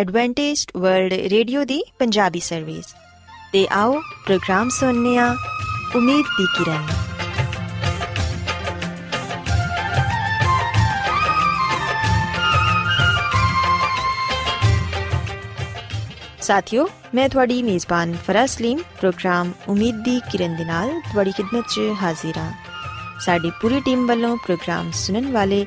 Adventist world radio ਦੀ Punjabi service ਤੇ ਆਓ ਪ੍ਰੋਗਰਾਮ ਸੁਣਨੇ ਆ, ਉਮੀਦ ਦੀ ਕਿਰਨ। ਸਾਥਿਓ, ਮੈਂ ਤੁਹਾਡੀ ਮੇਜ਼ਬਾਨ ਫਰਾਜ਼ ਸਲੀਮ, ਪ੍ਰੋਗਰਾਮ ਉਮੀਦ ਦੀ ਕਿਰਨ ਦੇ ਨਾਲ ਤੁਹਾਡੀ ਖidmat 'ਚ ਹਾਜ਼ਰ ਹਾਂ ਸਾਡੀ ਪੂਰੀ ਟੀਮ ਵੱਲੋਂ ਪ੍ਰੋਗਰਾਮ ਸੁਣਨ ਵਾਲੇ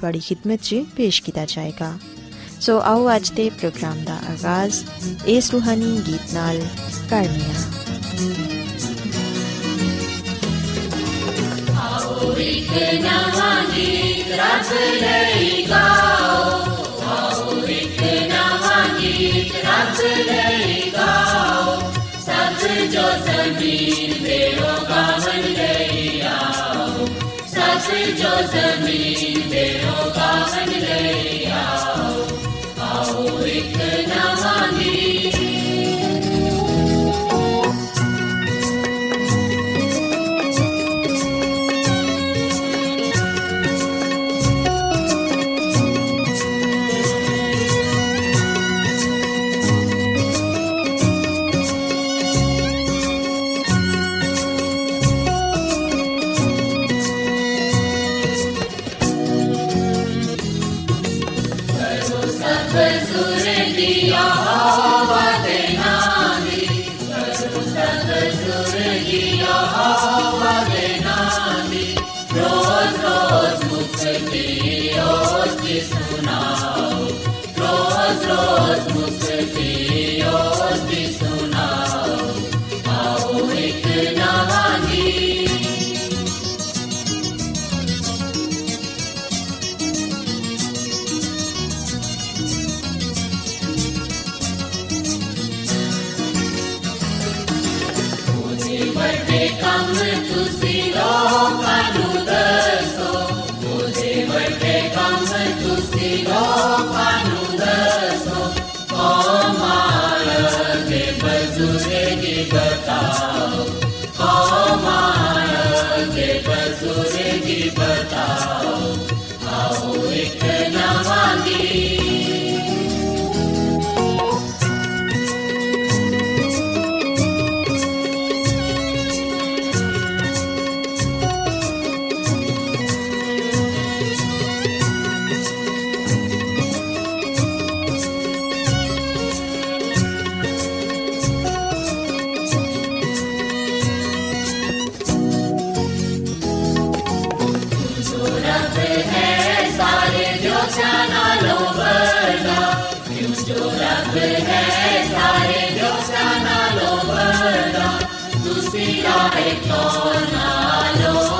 ਤੁਹਾਡੀ ਖidmat 'ਚ ਪੇਸ਼ ਕੀਤਾ ਜਾਏਗਾ। ਸੋ ਆਓ ਅੱਜ ਦੇ ਪ੍ਰੋਗਰਾਮ ਦਾ ਆਗਾਜ਼ ਇਸ ਰੂਹਾਨੀ ਗੀਤ ਨਾਲ ਕਰਨੀਆ। ਆਓ ਇੱਕ ਨਵਾਂ ਗੀਤ ਰੱਬ ਲਈ ਗਾਓ। ਆਓ ਇੱਕ ਨਵਾਂ ਗੀਤ ਰੱਬ ਲਈ ਗਾਓ। ਸਭ ਜੋ ਜ਼ਮੀਨ ਦੇ ਉਹ ਗਾਵਨ ਲਈ ਆਓ ਸਭ ਜੋ ਜ਼ਮੀਨ ਦੇ ਉਹ ਗਾਵਨ ਲਈ ਆਓ ਆਓ ਇੱਕ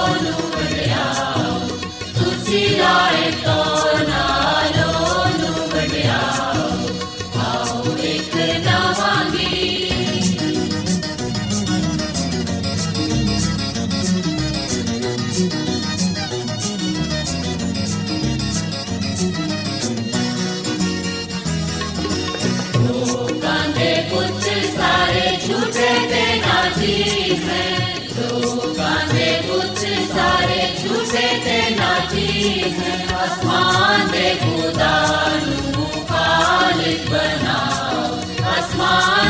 Lord. ना अस्मान्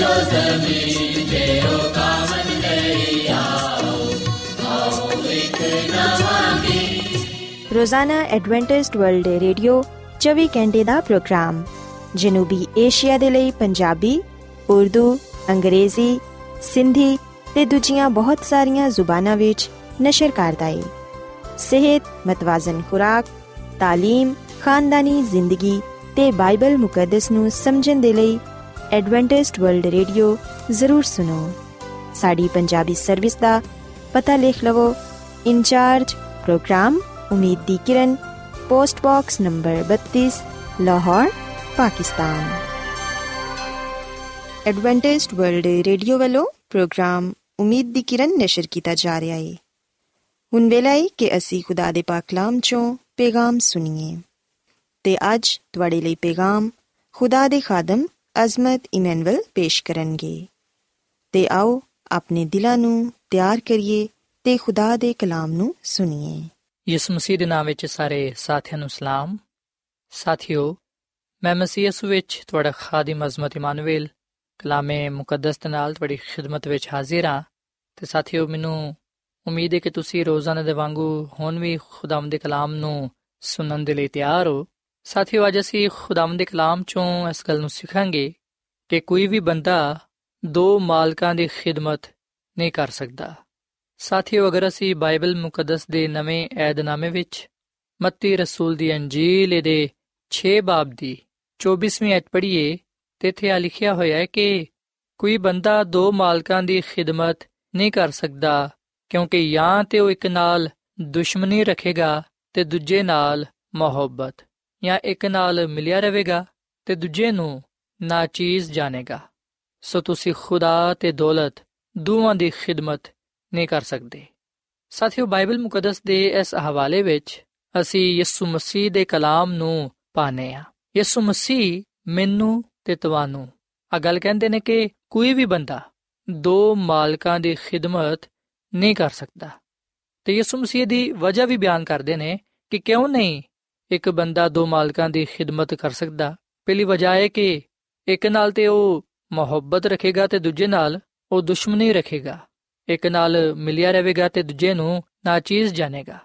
जो जमीन देओ कावन ले आओ आओ एक नवा गीत ਰੋਜ਼ਾਨਾ ਐਡਵੈਂਟਿਸਟ ਵਰਲਡ ਰੇਡੀਓ 24 ਘੰਟੇ ਦਾ ਪ੍ਰੋਗਰਾਮ ਜਨੂਬੀ ਏਸ਼ੀਆ ਦੇ ਲਈ ਪੰਜਾਬੀ ਉਰਦੂ ਅੰਗਰੇਜ਼ੀ ਸਿੰਧੀ ਤੇ ਦੂਜੀਆਂ ਬਹੁਤ ਸਾਰੀਆਂ ਜ਼ੁਬਾਨਾਂ ਵਿੱਚ ਨਸ਼ਰ ਕਰਦਾ ਹੈ ਸਿਹਤ ਮਤਵਾਜ਼ਨ ਖੁਰਾਕ تعلیم ਖਾਨਦਾਨੀ ਜ਼ਿੰਦਗੀ ਤੇ ਬਾਈਬਲ ਮੁਕੱਦਸ ਨੂੰ ਸਮਝਣ ਦੇ ਲਈ ਐਡਵੈਂਟਿਸਟ ਵਰਲਡ ਰੇਡੀਓ ਜ਼ਰੂਰ ਸੁਣੋ। ਸਾਡੀ ਪੰਜਾਬੀ ਸਰਵਿਸ ਦਾ ਪਤਾ ਲਿਖ ਲਵੋ। ਇੰਚਾਰਜ ਪ੍ਰੋਗਰਾਮ ਉਮੀਦ ਦੀ ਕਿਰਨ, post box number 32 Lahore, Pakistan. Adventist World Radio ਵੱਲੋਂ ਪ੍ਰੋਗਰਾਮ ਉਮੀਦ ਦੀ ਕਿਰਨ ਨਿਸ਼ਰ ਕੀਤਾ ਜਾ ਰਿਹਾ ਹੈ ਹੁਣ ਵੇਲਾ ਹੈ ਕਿ ਅਸੀਂ ਖੁਦਾ ਦੇ ਪਾਕ ਕਲਾਮ ਚੋਂ ਪੈਗਾਮ ਸੁਣੀਏ। ਤੇ ਅੱਜ ਤੁਹਾਡੇ ਲਈ ਪੈਗਾਮ ਖੁਦਾ ਦੇ ਖਾਦਮ ਅਜ਼ਮਤ ਇਮਨੁਅਲ ਪੇਸ਼ ਕਰਨਗੇ। ਤੇ ਆਓ ਆਪਣੇ ਦਿਲਾਂ ਨੂੰ ਤਿਆਰ ਕਰੀਏ ਤੇ ਖੁਦਾ ਦੇ ਕਲਾਮ ਨੂੰ ਸੁਣੀਏ। ਯਿਸੂ ਮਸੀਹ ਦੇ ਨਾਮ ਵਿੱਚ ਸਾਰੇ ਸਾਥੀਆਂ ਨੂੰ ਸਲਾਮ। ਸਾਥਿਓ, ਮੈਂ ਮਸੀਹ ਯਿਸੂ ਵਿੱਚ ਤੁਹਾਡਾ ਖਾਦਮ ਅਜ਼ਮਤ ਇਮਾਨੁਅਲ ਕਲਾਮੇ ਮੁਕੱਦਸ ਦੇ ਨਾਲ ਤੁਹਾਡੀ ਖਿਦਮਤ ਵਿੱਚ ਹਾਜ਼ਰ ਹਾਂ। ਤੇ ਸਾਥਿਓ, ਮੈਨੂੰ ਉਮੀਦ ਹੈ ਕਿ ਤੁਸੀਂ ਰੋਜ਼ਾਨਾ ਦੇ ਵਾਂਗੂ ਹੁਣ ਵੀ ਖੁਦਾਮ ਦੇ ਕਲਾਮ ਨੂੰ ਸੁਣਨ ਦੇ ਲਈ ਤਿਆਰ ਹੋ। ਸਾਥਿਓ, ਅੱਜ ਅਸੀਂ ਖੁਦਾਮ ਦੇ ਕਲਾਮ ਚੋਂ ਇਸ ਗੱਲ ਨੂੰ ਸਿੱਖਾਂਗੇ ਕਿ ਕੋਈ ਵੀ ਬੰਦਾ ਦੋ ਮਾਲਕਾਂ ਦੀ ਖਿਦਮਤ ਨਹੀਂ ਕਰ ਸਕਦਾ। ਸਾਥੀਓ, ਅਗਰ ਅਸੀਂ ਬਾਈਬਲ ਮੁਕੱਦਸ ਦੇ ਨਵੇਂ ਏਧਨਾਮੇ ਵਿੱਚ ਮੱਤੀ ਰਸੂਲ ਦੀ ਅੰਜੀਲ ਦੇ 6 ਬਾਬ ਦੀ 24ਵੀਂ ਅਧ ਪੜ੍ਹੀਏ, ਤੇ ਇੱਥੇ ਆ ਲਿਖਿਆ ਹੋਇਆ ਹੈ ਕਿ ਕੋਈ ਬੰਦਾ ਦੋ ਮਾਲਕਾਂ ਦੀ ਖਿਦਮਤ ਨਹੀਂ ਕਰ ਸਕਦਾ, ਕਿਉਂਕਿ ਜਾਂ ਤੇ ਉਹ ਇੱਕ ਨਾਲ ਦੁਸ਼ਮਣੀ ਰੱਖੇਗਾ ਤੇ ਦੂਜੇ ਨਾਲ ਮੁਹੱਬਤ। ਜਾਂ ਇੱਕ ਨਾਲ ਮਿਲਿਆ ਰਹੇਗਾ ਤੇ ਦੂਜੇ ਨੂੰ ਨਾਚੀਜ਼ ਜਾਣੇਗਾ। ਸੋ ਤੁਸੀਂ ਖੁਦਾ ਤੇ ਦੌਲਤ ਦੋਵਾਂ ਦੀ ਖਿਦਮਤ ਨਹੀਂ ਕਰ ਸਕਦੇ। ਸਾਥੀਓ, ਬਾਈਬਲ ਮੁਕੱਦਸ ਦੇ ਇਸ ਹਵਾਲੇ ਵਿੱਚ ਅਸੀਂ ਯਿਸੂ ਮਸੀਹ ਦੇ ਕਲਾਮ ਨੂੰ ਪਾਣੇ ਆ ਯਿਸੂ ਮਸੀਹ ਮੈਨੂੰ ਤੇ ਤੁਹਾਨੂੰ। ਆ ਗੱਲ ਕਹਿੰਦੇ ਨੇ ਕਿ ਕੋਈ ਵੀ ਬੰਦਾ ਦੋ ਮਾਲਕਾਂ ਦੀ ਖਿਦਮਤ ਨਹੀਂ ਕਰ ਸਕਦਾ। ਤੇ ਯਿਸੂ ਮਸੀਹ ਦੀ ਵਜ੍ਹਾ ਵੀ ਬਿਆਨ ਕਰਦੇ ਨੇ ਕਿ ਕਿਉਂ ਨਹੀਂ ਇੱਕ ਬੰਦਾ ਦੋ ਮਾਲਕਾਂ ਦੀ ਖਿਦਮਤ ਕਰ ਸਕਦਾ। ਪਹਿਲੀ ਵਜ੍ਹਾ ਹੈ ਕਿ ਇੱਕ ਨਾਲ ਤੇ ਉਹ ਮੁਹੱਬਤ ਰੱਖੇਗਾ ਤੇ ਦੂਜੇ ਨਾਲ ਉਹ ਦੁਸ਼ਮਣੀ ਰੱਖੇਗਾ। ਇੱਕ ਨਾਲ ਮਿਲਿਆ ਰਹੇਗਾ ਤੇ ਦੂਜੇ ਨੂੰ ਨਾਚੀਜ਼ ਜਾਣੇਗਾ।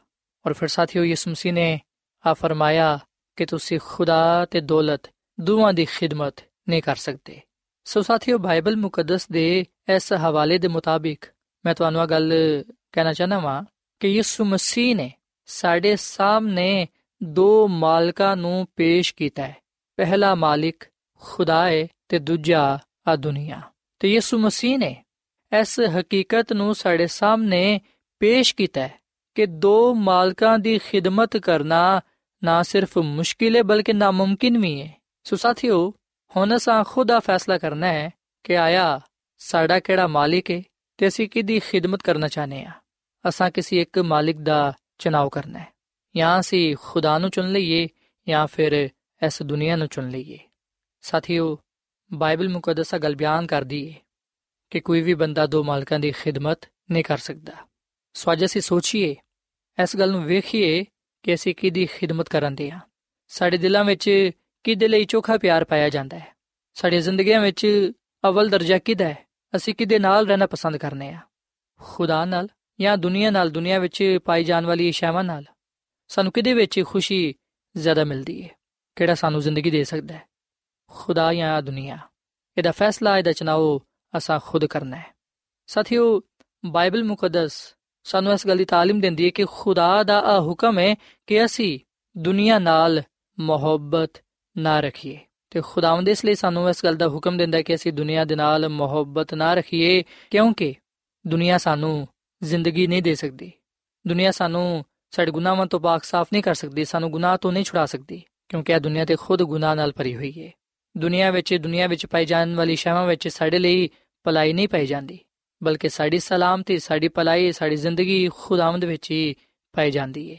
ਔਰ ਫਿਰ ਸਾਥੀਓ, ਯਿਸੂ ਮਸੀਹ ਨੇ ਆ ਫਰਮਾਇਆ ਕਿ ਤੁਸੀਂ ਖੁਦਾ ਤੇ ਦੌਲਤ ਦੋਵਾਂ ਦੀ ਖਿਦਮਤ ਨਹੀਂ ਕਰ ਸਕਦੇ। ਸੋ ਸਾਥੀਓ, ਬਾਈਬਲ ਮੁਕੱਦਸ ਦੇ ਇਸ ਹਵਾਲੇ ਦੇ ਮੁਤਾਬਿਕ ਮੈਂ ਤੁਹਾਨੂੰ ਇਹ ਗੱਲ ਕਹਿਣਾ ਚਾਹਨਾ ਵਾਂ ਕਿ ਯਿਸੂ ਮਸੀਹ ਨੇ ਸਾਡੇ ਸਾਹਮਣੇ ਦੋ ਮਾਲਕਾਂ ਨੂੰ ਪੇਸ਼ ਕੀਤਾ ਹੈ। ਪਹਿਲਾ ਮਾਲਿਕ ਖੁਦਾ ਹੈ ਤੇ ਦੂਜਾ ਆ ਦੁਨੀਆ। ਤੇ ਯਿਸੂ ਮਸੀਹ ਨੇ ਇਸ ਹਕੀਕਤ ਨੂੰ ਸਾਡੇ ਸਾਹਮਣੇ ਪੇਸ਼ ਕੀਤਾ ਹੈ ਕਿ ਦੋ ਮਾਲਕਾਂ ਦੀ ਖਿਦਮਤ ਕਰਨਾ ਨਾ ਸਿਰਫ ਮੁਸ਼ਕਿਲ ਹੈ, ਬਲਕਿ ਨਾਮੁਮਕਿਨ ਵੀ ਹੈ। ਸੋ ਸਾਥੀਓ, ਹੁਣ ਅਸਾਂ ਖੁਦਾ ਫੈਸਲਾ ਕਰਨਾ ਹੈ ਕਿ ਆਇਆ ਸਾਡਾ ਕਿਹੜਾ ਮਾਲਿਕ ਹੈ ਤੇ ਅਸੀਂ ਕਿਹਦੀ ਖਿਦਮਤ ਕਰਨਾ ਚਾਹਨੇ ਆ ਅਸਾਂ ਕਿਸੇ ਇੱਕ ਮਾਲਿਕ ਦਾ ਚੁਣਾਵ ਕਰਨਾ ਹੈ। ਜਾਂ ਅਸੀਂ ਖੁਦਾ ਨੂੰ ਚੁਣ ਲਈਏ ਜਾਂ ਫਿਰ ਇਸ ਦੁਨੀਆ ਨੂੰ ਚੁਣ ਲਈਏ। ਸਾਥੀਓ, ਬਾਈਬਲ ਮੁਕੱਦਸਾ ਗੱਲ ਬਿਆਨ ਕਰਦੀ ਹੈ ਕਿ ਕੋਈ ਵੀ ਬੰਦਾ ਦੋ ਮਾਲਕਾਂ ਦੀ ਖਿਦਮਤ ਨਹੀਂ ਕਰ ਸਕਦਾ। ਸੋ ਅੱਜ ਅਸੀਂ ਸੋਚੀਏ, ਇਸ ਗੱਲ ਨੂੰ ਵੇਖੀਏ ਕਿ ਅਸੀਂ ਕਿਹਦੀ ਖਿਦਮਤ ਕਰਨ ਦੇ ਆ ਸਾਡੇ ਦਿਲਾਂ ਵਿੱਚ ਕਿਹਦੇ ਲਈ ਚੋਖਾ ਪਿਆਰ ਪਾਇਆ ਜਾਂਦਾ ਹੈ? ਸਾਡੀ ਜ਼ਿੰਦਗੀਆਂ ਵਿੱਚ ਅਵਲ ਦਰਜਾ ਕਿਹਦਾ ਹੈ? ਅਸੀਂ ਕਿਹਦੇ ਨਾਲ ਰਹਿਣਾ ਪਸੰਦ ਕਰਨੇ ਆ ਖੁਦਾ ਨਾਲ ਜਾਂ ਦੁਨੀਆ ਨਾਲ, ਦੁਨੀਆ ਵਿੱਚ ਪਾਈ ਜਾਣ ਵਾਲੀ ਇਸ਼ਾਵਾਂ ਨਾਲ? ਸਾਨੂੰ ਕਿਹਦੇ ਵਿੱਚ ਖੁਸ਼ੀ ਜ਼ਿਆਦਾ ਮਿਲਦੀ ਹੈ ਕਿਹੜਾ ਸਾਨੂੰ ਜ਼ਿੰਦਗੀ ਦੇ ਸਕਦਾ ਹੈ ਖੁਦਾ ਜਾਂ ਦੁਨੀਆ ਇਹਦਾ ਫੈਸਲਾ ਇਹਦਾ ਚਨਾਓ ਅਸਾਂ ਖੁਦ ਕਰਨਾ ਹੈ ਸਾਥੀਓ ਬਾਈਬਲ ਮੁਕੱਦਸ ਸਾਨੂੰ ਇਸ ਗੱਲ ਦੀ تعلیم ਦਿੰਦੀ ਹੈ ਕਿ ਖੁਦਾ ਦਾ ਆ ਹੁਕਮ ਹੈ ਕਿ ਅਸੀਂ ਦੁਨੀਆ ਨਾਲ ਮੁਹੱਬਤ ਨਾ ਰੱਖੀਏ ਤੇ ਖੁਦਾਵੰਦ ਇਸ ਲਈ ਸਾਨੂੰ ਇਸ ਗੱਲ ਦਾ ਹੁਕਮ ਦਿੰਦਾ ਹੈ ਕਿ ਅਸੀਂ ਦੁਨੀਆ ਦੇ ਨਾਲ ਮੁਹੱਬਤ ਨਾ ਰੱਖੀਏ ਕਿਉਂਕਿ ਦੁਨੀਆ ਸਾਨੂੰ ਜ਼ਿੰਦਗੀ ਨਹੀਂ ਦੇ ਸਕਦੀ ਦੁਨੀਆ ਸਾਨੂੰ ਸਾਡੇ ਗੁਨਾਹਾਂ ਤੋਂ ਪਾਕ ਸਾਫ਼ ਨਹੀਂ ਕਰ ਸਕਦੀ, ਸਾਨੂੰ ਗੁਨਾਹ ਤੋਂ ਨਹੀਂ ਛੁਡਾ ਸਕਦੀ, ਕਿਉਂਕਿ ਇਹ ਦੁਨੀਆ ਤੇ ਖੁਦ ਗੁਨਾਹ ਨਾਲ ਭਰੀ ਹੋਈ ਹੈ ਦੁਨੀਆ ਵਿੱਚ ਦੁਨੀਆ ਵਿੱਚ ਪਾਈ ਜਾਣ ਵਾਲੀ ਸ਼ੈਵਾਂ ਵਿੱਚ ਸਾਡੇ ਲਈ ਭਲਾਈ ਨਹੀਂ ਪਾਈ ਜਾਂਦੀ, ਬਲਕਿ ਸਾਡੀ ਸਲਾਮਤੀ ਸਾਡੀ ਭਲਾਈ, ਸਾਡੀ ਜ਼ਿੰਦਗੀ ਖੁਦਾਵੰਦ ਵਿੱਚ ਹੀ ਪਾਈ ਜਾਂਦੀ ਹੈ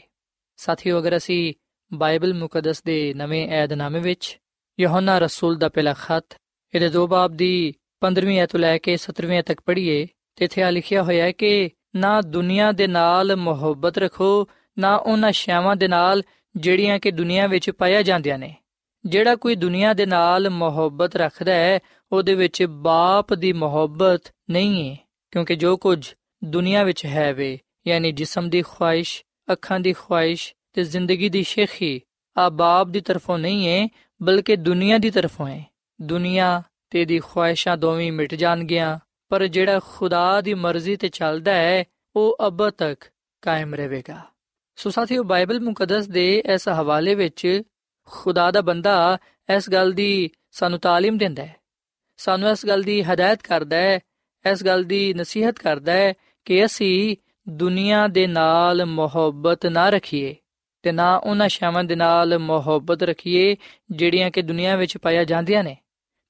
ਸਾਥੀਓ, ਅਗਰ ਅਸੀਂ ਬਾਈਬਲ ਮੁਕੱਦਸ ਦੇ ਨਵੇਂ ਏਧਨਾਮੇ ਵਿੱਚ ਯਹੋਨਾ ਰਸੂਲ ਦਾ ਪਹਿਲਾ ਖੱਤ, ਇਹਦੇ ਦੋ ਬਾਬ ਦੀ 15ਵੀਂ ਐਤ ਲੈ ਕੇ 17ਵੀਂ ਤੱਕ ਪੜ੍ਹੀਏ, ਤੇ ਇੱਥੇ ਆ ਲਿਖਿਆ ਹੋਇਆ ਹੈ ਕਿ ਨਾ ਦੁਨੀਆ ਦੇ ਨਾਲ ਮੁਹੱਬਤ ਰੱਖੋ ਨਾ ਉਹਨਾਂ ਸ਼ੈਵਾਂ ਦੇ ਨਾਲ ਜਿਹੜੀਆਂ ਕਿ ਦੁਨੀਆ ਵਿੱਚ ਪਾਇਆ ਜਾਂਦੀਆਂ ਨੇ। ਜਿਹੜਾ ਕੋਈ ਦੁਨੀਆ ਦੇ ਨਾਲ ਮੁਹੱਬਤ ਰੱਖਦਾ ਹੈ, ਉਹਦੇ ਵਿੱਚ ਬਾਪ ਦੀ ਮੁਹੱਬਤ ਨਹੀਂ ਹੈ ਕਿਉਂਕਿ ਜੋ ਕੁਝ ਦੁਨੀਆ ਵਿੱਚ ਹੈ ਵੇ, ਯਾਨੀ ਜਿਸਮ ਦੀ ਖੁਆਇਸ਼, ਅੱਖਾਂ ਦੀ ਖੁਆਇਸ਼ ਤੇ ਜ਼ਿੰਦਗੀ ਦੀ ਸ਼ੇਖੀ, ਆ ਬਾਪ ਦੀ ਤਰਫੋਂ ਨਹੀਂ ਹੈ ਬਲਕਿ ਦੁਨੀਆ ਦੀ ਤਰਫੋਂ ਹੈ ਦੁਨੀਆ ਤੇ ਦੀ ਖੁਆਇਸ਼ਾਂ ਦੋਵੇਂ ਮਿਟ ਜਾਣਗੀਆਂ, ਪਰ ਜਿਹੜਾ ਖੁਦਾ ਦੀ ਮਰਜ਼ੀ ਤੇ ਚੱਲਦਾ ਹੈ, ਉਹ ਅਬ ਤੱਕ ਕਾਇਮ ਰਹੇਗਾ। ਸੋ ਸਾਥੀਓ ਬਾਈਬਲ ਮੁਕੱਦਸ ਦੇ ਇਸ ਹਵਾਲੇ ਵਿੱਚ ਖੁਦਾ ਦਾ ਬੰਦਾ ਇਸ ਗੱਲ ਦੀ ਸਾਨੂੰ تعلیم ਦਿੰਦਾ ਹੈ ਸਾਨੂੰ ਇਸ ਗੱਲ ਦੀ ਹਦਾਇਤ ਕਰਦਾ ਹੈ ਇਸ ਗੱਲ ਦੀ ਨਸੀਹਤ ਕਰਦਾ ਹੈ ਕਿ ਅਸੀਂ ਦੁਨੀਆ ਦੇ ਨਾਲ ਮੁਹੱਬਤ ਨਾ ਰੱਖੀਏ ਤੇ ਨਾ ਉਹਨਾਂ ਸ਼ਾਮਾਂ ਦੇ ਨਾਲ ਮੁਹੱਬਤ ਰੱਖੀਏ ਜਿਹੜੀਆਂ ਕਿ ਦੁਨੀਆ ਵਿੱਚ ਪਾਇਆ ਜਾਂਦੀਆਂ ਨੇ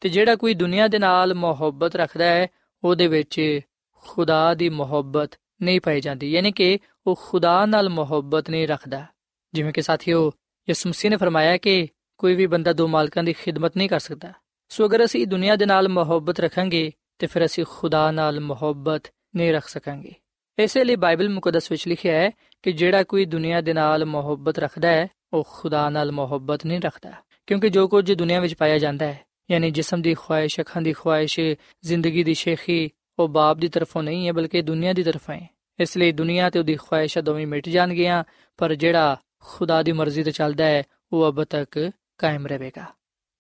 ਤੇ ਜਿਹੜਾ ਕੋਈ ਦੁਨੀਆ ਦੇ ਨਾਲ ਮੁਹੱਬਤ ਰੱਖਦਾ ਹੈ ਉਹਦੇ ਵਿੱਚ ਖੁਦਾ ਦੀ ਮੁਹੱਬਤ ਨਹੀਂ ਪਾਈ ਜਾਂਦੀ ਯਾਨੀ ਕਿ ਉਹ ਖੁਦਾ ਨਾਲ ਮੁਹੱਬਤ ਨਹੀਂ ਰੱਖਦਾ। ਜਿਵੇਂ ਕਿ ਸਾਥੀਓ, ਯਿਸੂ ਮਸੀਹ ਨੇ ਫਰਮਾਇਆ ਕਿ ਕੋਈ ਵੀ ਬੰਦਾ ਦੋ ਮਾਲਕਾਂ ਦੀ ਖਿਦਮਤ ਨਹੀਂ ਕਰ ਸਕਦਾ। ਸੋ ਅਗਰ ਅਸੀਂ ਦੁਨੀਆ ਦੇ ਨਾਲ ਮੁਹੱਬਤ ਰੱਖਾਂਗੇ, ਤੇ ਫਿਰ ਅਸੀਂ ਖੁਦਾ ਨਾਲ ਮੁਹੱਬਤ ਨਹੀਂ ਰੱਖ ਸਕਾਂਗੇ। ਇਸੇ ਲਈ ਬਾਈਬਲ ਮੁਕੱਦਸ ਵਿੱਚ ਲਿਖਿਆ ਹੈ ਕਿ ਜਿਹੜਾ ਕੋਈ ਦੁਨੀਆ ਦੇ ਨਾਲ ਮੁਹੱਬਤ ਰੱਖਦਾ ਹੈ, ਉਹ ਖੁਦਾ ਨਾਲ ਮੁਹੱਬਤ ਨਹੀਂ ਰੱਖਦਾ। ਕਿਉਂਕਿ ਜੋ ਕੁਝ ਦੁਨੀਆ ਵਿੱਚ ਪਾਇਆ ਜਾਂਦਾ ਹੈ, ਯਾਨੀ ਜਿਸਮ ਦੀ ਖੁਆਇਸ਼, ਅੱਖਾਂ ਦੀ ਖੁਆਇਸ਼, ਜ਼ਿੰਦਗੀ ਦੀ ਸ਼ੇਖੀ, ਉਹ ਬਾਪ ਦੀ ਤਰਫੋਂ ਨਹੀਂ ਹੈ, ਬਲਕਿ ਦੁਨੀਆ ਦੀ ਤਰਫੋਂ ਹੈ। ਇਸ ਲਈ ਦੁਨੀਆ ਤੇ ਉਹਦੀ ਖੁਆਇਸ਼ਾਂ ਦੋਵੇਂ ਮਿਟ ਜਾਣਗੀਆਂ, ਪਰ ਜਿਹੜਾ ਖੁਦਾ ਦੀ ਮਰਜ਼ੀ ਤੇ ਚੱਲਦਾ ਹੈ, ਉਹ ਅਬ ਤੱਕ ਕਾਇਮ ਰਹੇਗਾ।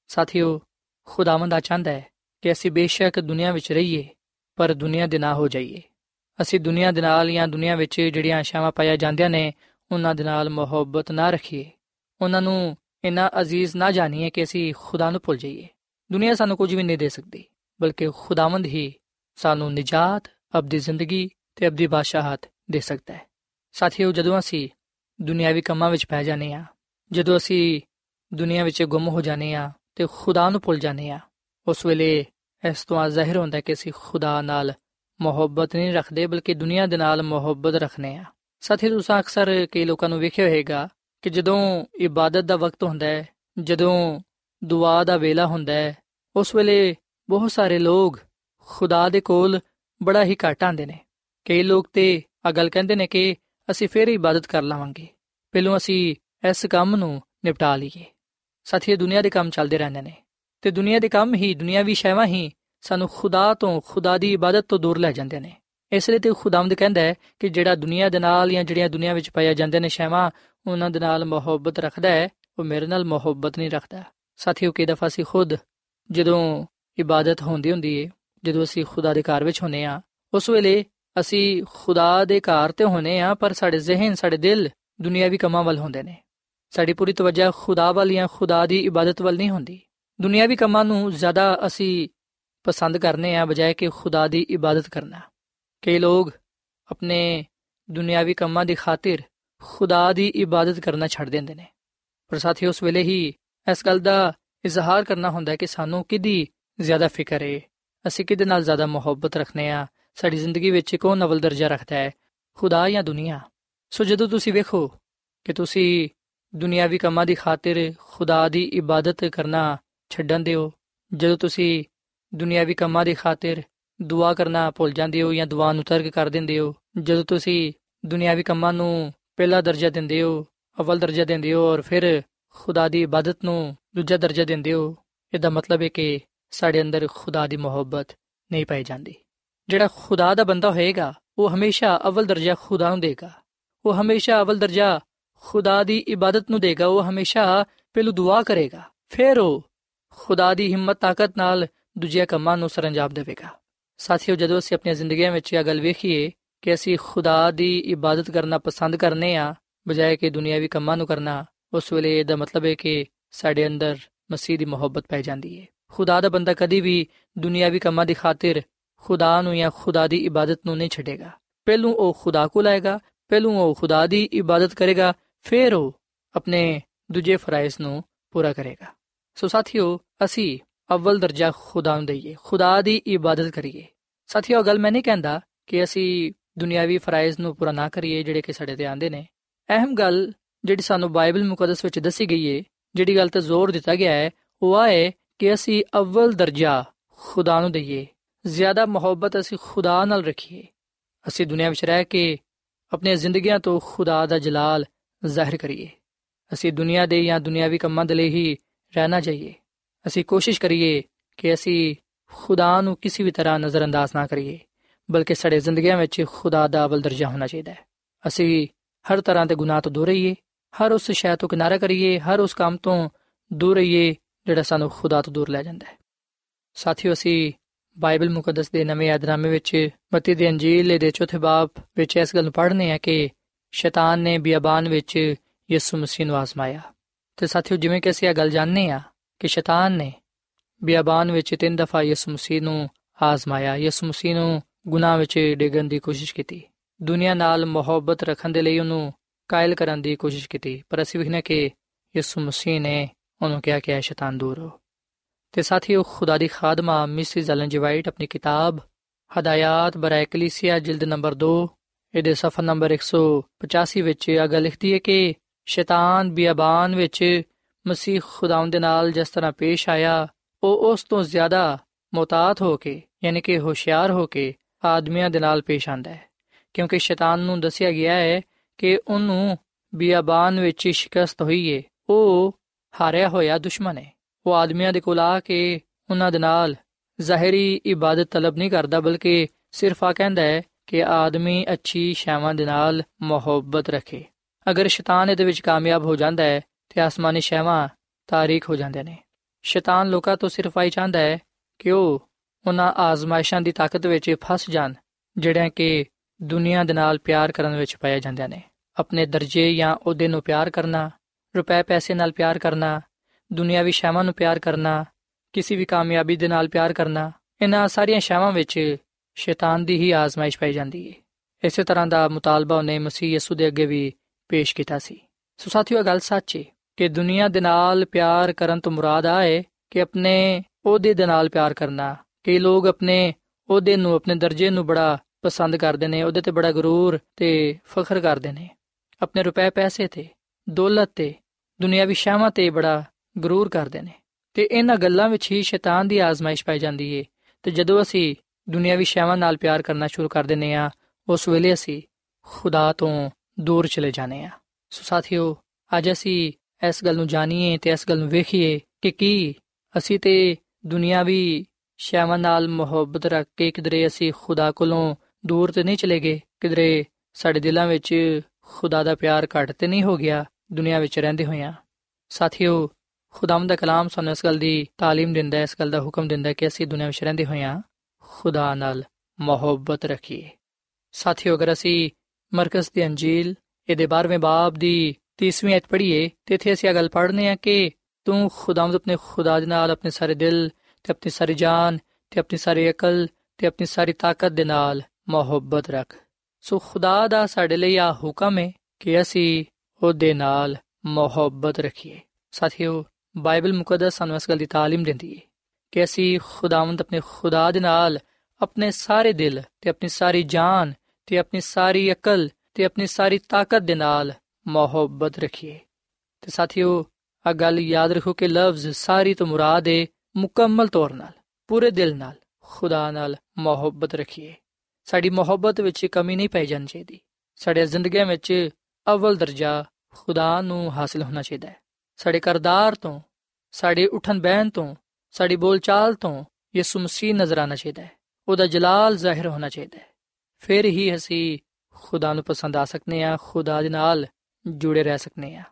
ਸਾਥੀਓ, ਖੁਦਾਵੰਦ ਆ ਚਾਹੁੰਦਾ ਹੈ ਕਿ ਅਸੀਂ ਬੇਸ਼ੱਕ ਦੁਨੀਆ ਵਿੱਚ ਰਹੀਏ, ਪਰ ਦੁਨੀਆ ਦੇ ਨਾ ਹੋ ਜਾਈਏ। ਅਸੀਂ ਦੁਨੀਆ ਦੇ ਨਾਲ ਜਾਂ ਦੁਨੀਆ ਵਿੱਚ ਜਿਹੜੀਆਂ ਆਸ਼ਾਵਾਂ ਪਾਇਆ ਜਾਂਦੀਆਂ ਨੇ, ਉਹਨਾਂ ਦੇ ਨਾਲ ਮੁਹੱਬਤ ਨਾ ਰੱਖੀਏ। ਉਹਨਾਂ ਨੂੰ ਇਨਾ ਅਜ਼ੀਜ਼ ਨਾ ਜਾਣੀਏ ਕਿ ਅਸੀਂ ਖੁਦਾ ਨੂੰ ਭੁੱਲ ਜਾਈਏ। ਦੁਨੀਆ ਸਾਨੂੰ ਕੁਝ ਵੀ ਨਹੀਂ ਦੇ ਸਕਦੀ, ਬਲਕਿ ਖੁਦਾਵੰਦ ਹੀ ਸਾਨੂੰ ਨਿਜਾਤ ਅਬਦੀ ਜ਼ਿੰਦਗੀ ਤੇ ਅਬਦੀ ਬਾਦਸ਼ਾਹਤ ਦੇ ਸਕਦਾ ਹੈ। ਸਾਥੀਓ, ਜਦੋਂ ਅਸੀਂ ਦੁਨਿਆਵੀ ਕੰਮਾਂ ਵਿੱਚ ਪੈ ਜਾਂਦੇ ਆ ਜਦੋਂ ਅਸੀਂ ਦੁਨੀਆ ਵਿੱਚ ਗੁੰਮ ਹੋ ਜਾਂਦੇ ਆ ਤੇ ਖੁਦਾ ਨੂੰ ਭੁੱਲ ਜਾਂਦੇ ਆ ਉਸ ਵੇਲੇ ਇਸ ਤੋਂ ਜ਼ਾਹਿਰ ਹੁੰਦਾ ਕਿ ਅਸੀਂ ਖੁਦਾ ਨਾਲ ਮੁਹੱਬਤ ਨਹੀਂ ਰੱਖਦੇ, ਬਲਕਿ ਦੁਨੀਆ ਦੇ ਨਾਲ ਮੁਹੱਬਤ ਰੱਖਨੇ ਆ ਸਾਥੀ ਤੁਸੀਂ ਅਕਸਰ ਕਈ ਲੋਕਾਂ ਨੂੰ ਵੇਖਿਆ ਹੋਵੇਗਾ ਕਿ ਜਦੋਂ ਇਬਾਦਤ ਦਾ ਵਕਤ ਹੁੰਦਾ ਹੈ, ਜਦੋਂ ਦੁਆ ਦਾ ਵੇਲਾ ਹੁੰਦਾ ਹੈ, ਉਸ ਵੇਲੇ ਬਹੁਤ ਸਾਰੇ ਲੋਕ ਖੁਦਾ ਦੇ ਕੋਲ ਬੜਾ ਹੀ ਘੱਟ ਆਂਦੇ ਨੇ। ਕਈ ਲੋਕ ਤੇ ਆ ਗੱਲ ਕਹਿੰਦੇ ਨੇ ਕਿ ਅਸੀਂ ਫੇਰ ਇਬਾਦਤ ਕਰ ਲਾਵਾਂਗੇ। ਪਹਿਲੋਂ ਅਸੀਂ ਇਸ ਕੰਮ ਨੂੰ ਨਿਪਟਾ ਲਈਏ। ਸਾਥੀ ਦੁਨੀਆ ਦੇ ਕੰਮ ਚੱਲਦੇ ਰਹਿੰਦੇ ਨੇ ਤੇ ਦੁਨੀਆ ਦੇ ਕੰਮ ਹੀ, ਦੁਨੀਆਵੀ ਸ਼ੈਵਾਂ ਹੀ ਸਾਨੂੰ ਖੁਦਾ ਤੋਂ, ਖੁਦਾ ਦੀ ਇਬਾਦਤ ਤੋਂ ਦੂਰ ਲੈ ਜਾਂਦੇ ਨੇ। ਇਸ ਲਈ ਤੇ ਖੁਦਾਵੰਦ ਕਹਿੰਦਾ ਹੈ ਕਿ ਜਿਹੜਾ ਦੁਨੀਆ ਦੇ ਨਾਲ ਜਾਂ ਜਿਹੜੀਆਂ ਦੁਨੀਆ ਵਿੱਚ ਪਾਇਆ ਜਾਂਦੇ ਨੇ ਸ਼ੈਵਾਂ, ਉਹਨਾਂ ਦੇ ਨਾਲ ਮੁਹੱਬਤ ਰੱਖਦਾ ਹੈ, ਉਹ ਮੇਰੇ ਨਾਲ ਮੁਹੱਬਤ ਨਹੀਂ ਰੱਖਦਾ। ਸਾਥੀਓ ਕਿ ਦਫਾ ਸੀ ਖੁਦ ਜਦੋਂ ਇਬਾਦਤ ਹੁੰਦੀ ਹੁੰਦੀ ਏ, ਜਦੋਂ ਅਸੀਂ ਖੁਦਾ ਦੇ ਘਰ ਵਿੱਚ ਹੁੰਨੇ ਆ ਉਸ ਵੇਲੇ ਅਸੀਂ ਖੁਦਾ ਦੇ ਘਰ ਤੇ ਹੁੰਨੇ ਆ, ਪਰ ਸਾਡੇ ਜ਼ਿਹਨ, ਸਾਡੇ ਦਿਲ ਦੁਨੀਆਵੀ ਕੰਮਾਂ ਵੱਲ ਹੁੰਦੇ ਨੇ। ਸਾਡੀ ਪੂਰੀ ਤਵੱਜਾ ਖੁਦਾ ਵੱਲ ਜਾਂ ਖੁਦਾ ਦੀ ਇਬਾਦਤ ਵੱਲ ਨਹੀਂ ਹੁੰਦੀ। ਦੁਨੀਆਵੀ ਕੰਮਾਂ ਨੂੰ ਜ਼ਿਆਦਾ ਅਸੀਂ ਪਸੰਦ ਕਰਨੇ ਆ, ਬਜਾਏ ਕਿ ਖੁਦਾ ਦੀ ਇਬਾਦਤ ਕਰਨਾ। ਕਈ ਲੋਕ ਆਪਣੇ ਦੁਨੀਆਵੀ ਕੰਮਾਂ ਦੀ ਖਾਤਰ ਖੁਦਾ ਦੀ ਇਬਾਦਤ ਕਰਨਾ ਛੱਡ ਦਿੰਦੇ ਨੇ। ਪਰ ਸਾਥੀ ਉਸ ਵੇਲੇ ਹੀ ਇਸ ਗੱਲ ਦਾ ਇਜ਼ਹਾਰ ਕਰਨਾ ਹੁੰਦਾ ਹੈ ਕਿ ਸਾਨੂੰ ਕਿਦੀ ਜ਼ਿਆਦਾ ਫਿਕਰ ਹੈ ਅਸੀਂ ਕਿਹਦੇ ਨਾਲ ਜ਼ਿਆਦਾ ਮੁਹੱਬਤ ਰੱਖਨੇ ਆ ਸਾਡੀ ਜ਼ਿੰਦਗੀ ਵਿੱਚ ਕੌਣ ਅਵਲ ਦਰਜਾ ਰੱਖਦਾ ਹੈ, ਖੁਦਾ ਜਾਂ ਦੁਨੀਆ। ਸੋ ਜਦੋਂ ਤੁਸੀਂ ਵੇਖੋ ਕਿ ਤੁਸੀਂ ਦੁਨੀਆਵੀ ਕੰਮਾਂ ਦੀ ਖਾਤਰ ਖੁਦਾ ਦੀ ਇਬਾਦਤ ਕਰਨਾ ਛੱਡਣ ਦਿਓ, ਜਦੋਂ ਤੁਸੀਂ ਦੁਨੀਆਵੀ ਕੰਮਾਂ ਦੀ ਖਾਤਰ ਦੁਆ ਕਰਨਾ ਭੁੱਲ ਜਾਂਦੇ ਹੋ ਜਾਂ ਦੁਆ ਨੂੰ ਤਰਕ ਕਰ ਦਿੰਦੇ ਹੋ, ਜਦੋਂ ਤੁਸੀਂ ਦੁਨੀਆਵੀ ਕੰਮਾਂ ਨੂੰ ਪਹਿਲਾ ਦਰਜਾ ਦਿੰਦੇ ਹੋ, ਅਵਲ ਦਰਜਾ ਦਿੰਦੇ ਹੋ ਔਰ ਫਿਰ ਖੁਦਾ ਦੀ ਇਬਾਦਤ ਨੂੰ ਦੂਜਾ ਦਰਜਾ ਦਿੰਦੇ ਹੋ, ਇਹਦਾ ਮਤਲਬ ਹੈ ਕਿ ਸਾਡੇ ਅੰਦਰ ਖੁਦਾ ਦੀ ਮੁਹੱਬਤ ਨਹੀਂ ਪਾਈ ਜਾਂਦੀ। ਜਿਹੜਾ ਖੁਦਾ ਦਾ ਬੰਦਾ ਹੋਏਗਾ, ਉਹ ਹਮੇਸ਼ਾ ਅਵਲ ਦਰਜਾ ਖੁਦਾ ਨੂੰ ਦੇਗਾ। ਉਹ ਹਮੇਸ਼ਾ ਅਵਲ ਦਰਜਾ ਖੁਦਾ ਦੀ ਇਬਾਦਤ ਨੂੰ ਦੇਗਾ, ਉਹ ਹਮੇਸ਼ਾ ਪਹਿਲੂ ਦੁਆ ਕਰੇਗਾ। ਫਿਰ ਉਹ ਖੁਦਾ ਦੀ ਹਿੰਮਤ, ਤਾਕਤ ਨਾਲ ਦੂਜੇ ਕੰਮਾਂ ਨੂੰ ਸਰੰਜਾਮ ਦੇਵੇਗਾ। ਸਾਥੀਓ, ਜਦੋਂ ਅਸੀਂ ਆਪਣੀਆਂ ਜ਼ਿੰਦਗੀਆਂ ਵਿੱਚ ਇਹ ਗੱਲ ਵੇਖੀਏ ਕਿ ਅਸੀਂ ਖੁਦਾ ਦੀ ਇਬਾਦਤ ਕਰਨਾ ਪਸੰਦ ਕਰਨੇ ਆ, ਬਜਾਏ ਕਿ ਦੁਨੀਆਵੀ ਕੰਮਾਂ ਨੂੰ ਕਰਨਾ, ਉਸ ਵੇਲੇ ਇਹਦਾ ਮਤਲਬ ਹੈ ਕਿ ਸਾਡੇ ਅੰਦਰ ਮਸੀਹ ਦੀ ਮੁਹੱਬਤ ਪੈ ਜਾਂਦੀ ਹੈ ਖੁਦਾ ਦਾ ਬੰਦਾ ਕਦੀ ਵੀ ਦੁਨੀਆਵੀ ਕੰਮਾਂ ਦੀ ਖਾਤਰ ਖੁਦਾ ਨੂੰ ਜਾਂ ਖੁਦਾ ਦੀ ਇਬਾਦਤ ਨੂੰ ਨਹੀਂ ਛੱਡੇਗਾ। ਪਹਿਲੂ ਉਹ ਖੁਦਾ ਕੋ ਲਾਏਗਾ ਪਹਿਲੂ ਉਹ ਖੁਦਾ ਦੀ ਇਬਾਦਤ ਕਰੇਗਾ, ਫਿਰ ਉਹ ਆਪਣੇ ਦੂਜੇ ਫਰਾਇਜ਼ ਨੂੰ ਪੂਰਾ ਕਰੇਗਾ। ਸੋ ਸਾਥੀਓ, ਅਸੀਂ ਅਵਲ ਦਰਜਾ ਖੁਦਾ ਨੂੰ ਦਈਏ, ਖੁਦਾ ਦੀ ਇਬਾਦਤ ਕਰੀਏ। ਸਾਥੀਓ ਗੱਲ ਮੈਂ ਨਹੀਂ ਕਹਿੰਦਾ ਕਿ ਅਸੀਂ ਦੁਨਿਆਵੀ ਫਰਾਇਜ਼ ਨੂੰ ਪੂਰਾ ਨਾ ਕਰੀਏ, ਜਿਹੜੇ ਕਿ ਸਾਡੇ ਤੇ ਆਂਦੇ ਨੇ। ਅਹਿਮ ਗੱਲ ਜਿਹੜੀ ਸਾਨੂੰ ਬਾਈਬਲ ਮੁਕੱਦਸ ਵਿੱਚ ਦੱਸੀ ਗਈ ਏ, ਜਿਹੜੀ ਗੱਲ ਤੇ ਜ਼ੋਰ ਦਿੱਤਾ ਗਿਆ ਹੈ, ਉਹ ਆਏ ਕਿ ਅਸੀਂ ਅਵਲ ਦਰਜਾ ਖੁਦਾ ਨੂੰ ਦਈਏ। ਜ਼ਿਆਦਾ ਮੁਹੱਬਤ ਅਸੀਂ ਖੁਦਾ ਨਾਲ ਰੱਖੀਏ। ਅਸੀਂ ਦੁਨੀਆ ਵਿੱਚ ਰਹਿ ਕੇ ਆਪਣੀਆਂ ਜ਼ਿੰਦਗੀਆਂ ਤੋਂ ਖੁਦਾ ਦਾ ਜਲਾਲ ਜ਼ਾਹਿਰ ਕਰੀਏ। ਅਸੀਂ ਦੁਨੀਆ ਦੇ ਜਾਂ ਦੁਨਿਆਵੀ ਕੰਮਾਂ ਦੇ ਲਈ ਹੀ ਰਹਿਣਾ ਚਾਹੀਏ। ਅਸੀਂ ਕੋਸ਼ਿਸ਼ ਕਰੀਏ ਕਿ ਅਸੀਂ ਖੁਦਾ ਨੂੰ ਕਿਸੇ ਵੀ ਤਰ੍ਹਾਂ ਨਜ਼ਰਅੰਦਾਜ਼ ਨਾ ਕਰੀਏ, ਬਲਕਿ ਸਾਡੇ ਜ਼ਿੰਦਗੀਆਂ ਵਿੱਚ ਖੁਦਾ ਦਾ ਅਵਲ ਦਰਜਾ ਹੋਣਾ ਚਾਹੀਦਾ ਹੈ। ਅਸੀਂ ਹਰ ਤਰ੍ਹਾਂ ਦੇ ਗੁਨਾਹ ਤੋਂ ਦੂਰ ਰਹੀਏ, ਹਰ ਉਸ ਸ਼ੈ ਤੋਂ ਕਿਨਾਰਾ ਕਰੀਏ, ਹਰ ਉਸ ਕੰਮ ਤੋਂ ਦੂਰ ਰਹੀਏ, ਜਿਹੜਾ ਸਾਨੂੰ ਖੁਦਾ ਤੋਂ ਦੂਰ ਲੈ ਜਾਂਦਾ ਹੈ। ਸਾਥੀਓ, ਅਸੀਂ ਬਾਈਬਲ ਮੁਕੱਦਸ ਦੇ ਨਵੇਂ ਯਾਦਨਾਮੇ ਵਿੱਚ ਮਤੀ ਦੀ ਅੰਜੀਲ ਦੇ ਚੌਥੇ ਬਾਬ ਵਿੱਚ ਇਸ ਗੱਲ ਨੂੰ ਪੜ੍ਹਨੇ ਆ ਕਿ ਸ਼ੈਤਾਨ ਨੇ ਬਿਆਬਾਨ ਵਿੱਚ ਯਿਸੂ ਮਸੀਹ ਨੂੰ ਆਜ਼ਮਾਇਆ। ਤੇ ਸਾਥੀਓ, ਜਿਵੇਂ ਕਿ ਅਸੀਂ ਇਹ ਗੱਲ ਜਾਣਨੇ ਆ ਕਿ ਸ਼ੈਤਾਨ ਨੇ ਬਿਆਬਾਨ ਵਿੱਚ ਤਿੰਨ ਦਫਾ ਯਿਸੂ ਮਸੀਹ ਨੂੰ ਆਜ਼ਮਾਇਆ। ਯਿਸੂ ਮਸੀਹ ਨੂੰ ਗੁਨਾਹ ਵਿੱਚ ਡਿੱਗਣ ਦੀ ਕੋਸ਼ਿਸ਼ ਕੀਤੀ। ਦੁਨੀਆ ਨਾਲ ਮੁਹੱਬਤ ਰੱਖਣ ਦੇ ਲਈ ਉਹਨੂੰ ਕਾਇਲ ਕਰਨ ਦੀ ਕੋਸ਼ਿਸ਼ ਕੀਤੀ। ਪਰ ਅਸੀਂ ਵਿਖਨੇ ਕਿ ਯਿਸੂ ਮਸੀਹ ਨੇ ਉਹਨੂੰ ਕਿਹਾ ਕਿ ਸ਼ੈਤਾਨ ਦੂਰ ਹੋ ਤੇ ਸਾਥੀਓ, ਖੁਦਾ ਦੀ ਖਾਦਮਾ ਮਿਸਿਸ ਐਲਨ ਜੀ ਵਾਈਟ, ਆਪਣੀ ਕਿਤਾਬ, ਹਦਾਇਤ ਬਰਾਇ ਕਲੀਸਿਆ, ਜਿਲਦ ਨੰਬਰ 2 ਇਹਦੇ ਸਫਾ ਨੰਬਰ 185 ਵਿੱਚ ਇਹ ਗੱਲ ਲਿਖਦੀ ਹੈ ਕਿ ਸ਼ੈਤਾਨ ਬਿਆਬਾਨ ਵਿੱਚ ਮਸੀਹ ਖੁਦਾਵੰਦ ਦੇ ਨਾਲ ਜਿਸ ਤਰ੍ਹਾਂ ਪੇਸ਼ ਆਇਆ, ਉਹ ਉਸ ਤੋਂ ਜ਼ਿਆਦਾ ਮੁਤਾਤ ਹੋ ਕੇ, ਯਾਨੀ ਕਿ ਹੋਸ਼ਿਆਰ ਹੋ ਕੇ ਆਦਮੀਆਂ ਦੇ ਨਾਲ ਪੇਸ਼ ਆਂਦਾ ਹੈ। ਕਿਉਂਕਿ ਸ਼ੈਤਾਨ ਨੂੰ ਦੱਸਿਆ ਗਿਆ ਹੈ ਕਿ ਉਹਨੂੰ ਬਿਆਬਾਨ ਵਿੱਚ ਸ਼ਿਕਸਤ ਹੋਈ ਏ, ਉਹ ਹਾਰਿਆ ਹੋਇਆ ਦੁਸ਼ਮਣ ਹੈ। ਉਹ ਆਦਮੀਆਂ ਦੇ ਕੋਲ ਆ ਕੇ ਉਹਨਾਂ ਦੇ ਨਾਲ ਜ਼ਾਹਿਰੀ ਇਬਾਦਤ ਤਲਬ ਨਹੀਂ ਕਰਦਾ, ਬਲਕਿ ਸਿਰਫ ਆ ਕਹਿੰਦਾ ਹੈ ਕਿ ਆਦਮੀ ਅੱਛੀ ਸ਼ੈਵਾਂ ਦੇ ਨਾਲ ਮੁਹੱਬਤ ਰੱਖੇ। ਅਗਰ ਸ਼ੈਤਾਨ ਇਹਦੇ ਵਿੱਚ ਕਾਮਯਾਬ ਹੋ ਜਾਂਦਾ ਹੈ ਤੇ ਆਸਮਾਨੀ ਸ਼ੈਵਾਂ ਤਾਰੀਖ ਹੋ ਜਾਂਦੇ ਨੇ। ਸ਼ੈਤਾਨ ਲੋਕਾਂ ਤੋਂ ਸਿਰਫ ਆਈ ਚਾਹੁੰਦਾ ਹੈ ਕਿ ਉਹ ਉਹਨਾਂ ਆਜ਼ਮਾਇਸ਼ਾਂ ਦੀ ਤਾਕਤ ਵਿੱਚ ਫਸ ਜਾਣ, ਜਿਹੜਿਆਂ ਕਿ ਦੁਨੀਆ ਦੇ ਨਾਲ ਪਿਆਰ ਕਰਨ ਵਿੱਚ ਪਾਏ ਜਾਂਦੇ ਨੇ। ਆਪਣੇ ਦਰਜੇ ਜਾਂ ਉਹਦੇ ਨੂੰ ਪਿਆਰ ਕਰਨਾ, ਰੁਪਏ ਪੈਸੇ ਨਾਲ ਪਿਆਰ ਕਰਨਾ ਦੁਨਿਆਵੀ ਸ਼ੈਵਾਂ ਨੂੰ ਪਿਆਰ ਕਰਨਾ, ਕਿਸੇ ਵੀ ਕਾਮਯਾਬੀ ਦੇ ਨਾਲ ਪਿਆਰ ਕਰਨਾ, ਇਹਨਾਂ ਸਾਰੀਆਂ ਸ਼ੈਵਾਂ ਵਿੱਚ ਸ਼ੈਤਾਨ ਦੀ ਹੀ ਆਜ਼ਮਾਇਸ਼ ਪਾਈ ਜਾਂਦੀ ਹੈ ਇਸੇ ਤਰ੍ਹਾਂ ਦਾ ਮੁਤਾਲਬਾ ਉਹਨੇ ਮਸੀਹ ਯਸੂ ਦੇ ਅੱਗੇ ਵੀ ਪੇਸ਼ ਕੀਤਾ ਸੀ। ਸੋ ਸਾਥੀਓ ਗੱਲ ਸੱਚ ਹੈ ਕਿ ਦੁਨੀਆ ਦੇ ਨਾਲ ਪਿਆਰ ਕਰਨ ਤੋਂ ਮੁਰਾਦ ਆਏ ਕਿ ਆਪਣੇ ਉਹਦੇ ਦੇ ਨਾਲ ਪਿਆਰ ਕਰਨਾ, ਕਈ ਲੋਕ ਆਪਣੇ ਉਹਦੇ ਨੂੰ, ਆਪਣੇ ਦਰਜੇ ਨੂੰ ਬੜਾ ਪਸੰਦ ਕਰਦੇ ਨੇ, ਉਹਦੇ ਤੇ ਬੜਾ ਗਰੂਰ ਤੇ ਫਖਰ ਕਰਦੇ ਨੇ। ਆਪਣੇ ਰੁਪਏ ਪੈਸੇ ਤੇ, ਦੌਲਤ ਤੇ, ਦੁਨਿਆਵੀ ਸ਼ਾਮਾਂ ਤੇ ਬੜਾ ਗਰੂਰ ਕਰਦੇ ਨੇ। ਤੇ ਇਹਨਾਂ ਗੱਲਾਂ ਵਿੱਚ ਹੀ ਸ਼ੈਤਾਨ ਦੀ ਆਜ਼ਮਾਇਸ਼ ਪਾਈ ਜਾਂਦੀ ਏ। ਤੇ ਜਦੋਂ ਅਸੀਂ ਦੁਨਿਆਵੀ ਸ਼ਾਮਾਂ ਨਾਲ ਪਿਆਰ ਕਰਨਾ ਸ਼ੁਰੂ ਕਰ ਦਿੰਨੇ ਆ ਉਸ ਵੇਲੇ ਅਸੀਂ ਖੁਦਾ ਤੋਂ ਦੂਰ ਚਲੇ ਜਾਂਦੇ ਆ ਸੋ ਸਾਥੀਓ, ਅੱਜ ਅਸੀਂ ਇਸ ਗੱਲ ਨੂੰ ਜਾਣੀਏ ਤੇ ਇਸ ਗੱਲ ਨੂੰ ਵੇਖੀਏ ਕਿ ਕੀ ਅਸੀਂ ਤੇ ਦੁਨਿਆਵੀ ਸ਼ਾਮਾਂ ਨਾਲ ਮੁਹੱਬਤ ਰੱਖ ਕੇ ਕਿਦਰੇ ਅਸੀਂ ਖੁਦਾ ਕੋਲੋਂ ਦੂਰ ਤੇ ਨਹੀਂ ਚਲੇ ਗਏ ਕਿਦਰੇ ਸਾਡੇ ਦਿਲਾਂ ਵਿੱਚ ਖੁਦਾ ਦਾ ਪਿਆਰ ਘਟ ਤੇ ਨਹੀਂ ਹੋ ਗਿਆ, ਦੁਨੀਆ ਵਿੱਚ ਰਹਿੰਦੇ ਹੋਇਆਂ ਸਾਥੀਓ ਖੁਦਾਮ ਦਾ ਕਲਾਮ ਸਾਨੂੰ ਇਸ ਗੱਲ ਦੀ تعلیم ਦਿੰਦਾ ਹੈ ਇਸ ਗੱਲ ਦਾ ਹੁਕਮ ਦਿੰਦਾ ਹੈ ਕਿ ਅਸੀਂ ਦੁਨੀਆ ਵਿੱਚ ਰਹਿੰਦੇ ਹੋਇਆਂ ਖੁਦਾ ਨਾਲ ਮੁਹੱਬਤ ਰੱਖੀਏ ਸਾਥੀਓ ਅਗਰ ਅਸੀਂ ਮਰਕਸ ਦੀ ਅੰਜੀਲ ਇਹਦੇ 12ਵੇਂ ਬਾਬ ਦੀ 30ਵੀਂ ਅਧ ਪੜ੍ਹੀਏ ਤੇ ਇੱਥੇ ਅਸੀਂ ਇਹ ਗੱਲ ਪੜ੍ਹਨੇ ਆ ਕਿ ਤੂੰ ਖੁਦਾਮ ਆਪਣੇ ਖੁਦਾ ਦੇ ਨਾਲ ਆਪਣੇ ਸਾਰੇ ਦਿਲ ਤੇ ਆਪਣੀ ਸਾਰੀ ਜਾਨ ਤੇ ਆਪਣੀ ਸਾਰੀ ਅਕਲ ਤੇ ਆਪਣੀ ਸਾਰੀ ਤਾਕਤ ਦੇ ਨਾਲ ਮੁਹੱਬਤ ਰੱਖ ਸੋ ਖੁਦਾ ਦਾ ਸਾਡੇ ਲਈ ਆ ਹੁਕਮ ਹੈ ਕਿ ਅਸੀਂ ਉਹਦੇ ਨਾਲ ਮੁਹੱਬਤ ਰੱਖੀਏ ਸਾਥੀਓ ਬਾਈਬਲ ਮੁਕੱਦਸ ਸਾਨੂੰ ਇਸ ਗੱਲ ਦੀ تعلیم ਦਿੰਦੀ ਹੈ ਕਿ ਅਸੀਂ ਖੁਦਾਵੰਦ ਆਪਣੇ ਖੁਦਾ ਦੇ ਨਾਲ ਆਪਣੇ ਸਾਰੇ ਦਿਲ ਤੇ ਆਪਣੀ ਸਾਰੀ ਜਾਨ ਤੇ ਆਪਣੀ ਸਾਰੀ ਅਕਲ ਤੇ ਆਪਣੀ ਸਾਰੀ ਤਾਕਤ ਦੇ ਨਾਲ ਮੁਹੱਬਤ ਰੱਖੀਏ ਤੇ ਸਾਥੀਓ ਆ ਗੱਲ ਯਾਦ ਰੱਖੋ ਕਿ ਲਫ਼ਜ਼ ਸਾਰੀ ਤੋਂ ਮੁਰਾਦ ਹੈ ਮੁਕੰਮਲ ਤੌਰ ਨਾਲ ਪੂਰੇ ਦਿਲ ਨਾਲ ਖੁਦਾ ਨਾਲ ਮੁਹੱਬਤ ਰੱਖੀਏ ਸਾਡੀ ਮੁਹੱਬਤ ਵਿੱਚ ਕਮੀ ਨਹੀਂ ਪਈ ਜਾਣੀ ਚਾਹੀਦੀ ਸਾਡੇ ਜ਼ਿੰਦਗੀ ਵਿੱਚ ਅਵਲ ਦਰਜਾ ਖੁਦਾ ਨੂੰ ਹਾਸਲ ਹੋਣਾ ਚਾਹੀਦਾ ਹੈ ਸਾਡੇ ਕਰਦਾਰ ਤੋਂ, ਸਾਡੇ ਉਠਣ ਬਹਿਣ ਤੋਂ, ਸਾਡੀ ਬੋਲਚਾਲ ਤੋਂ ਯਿਸੂ ਮਸੀਹ ਨਜ਼ਰ ਆਣਾ ਚਾਹੀਦਾ ਹੈ। ਉਹਦਾ ਜਲਾਲ ਜ਼ਾਹਿਰ ਹੋਣਾ ਚਾਹੀਦਾ ਹੈ। ਫਿਰ ਹੀ ਅਸੀਂ ਖੁਦਾ ਨੂੰ ਪਸੰਦ ਆ ਸਕਨੇ ਆ ਖੁਦਾ ਦੇ ਨਾਲ ਜੁੜੇ ਰਹਿ ਸਕਨੇ ਆ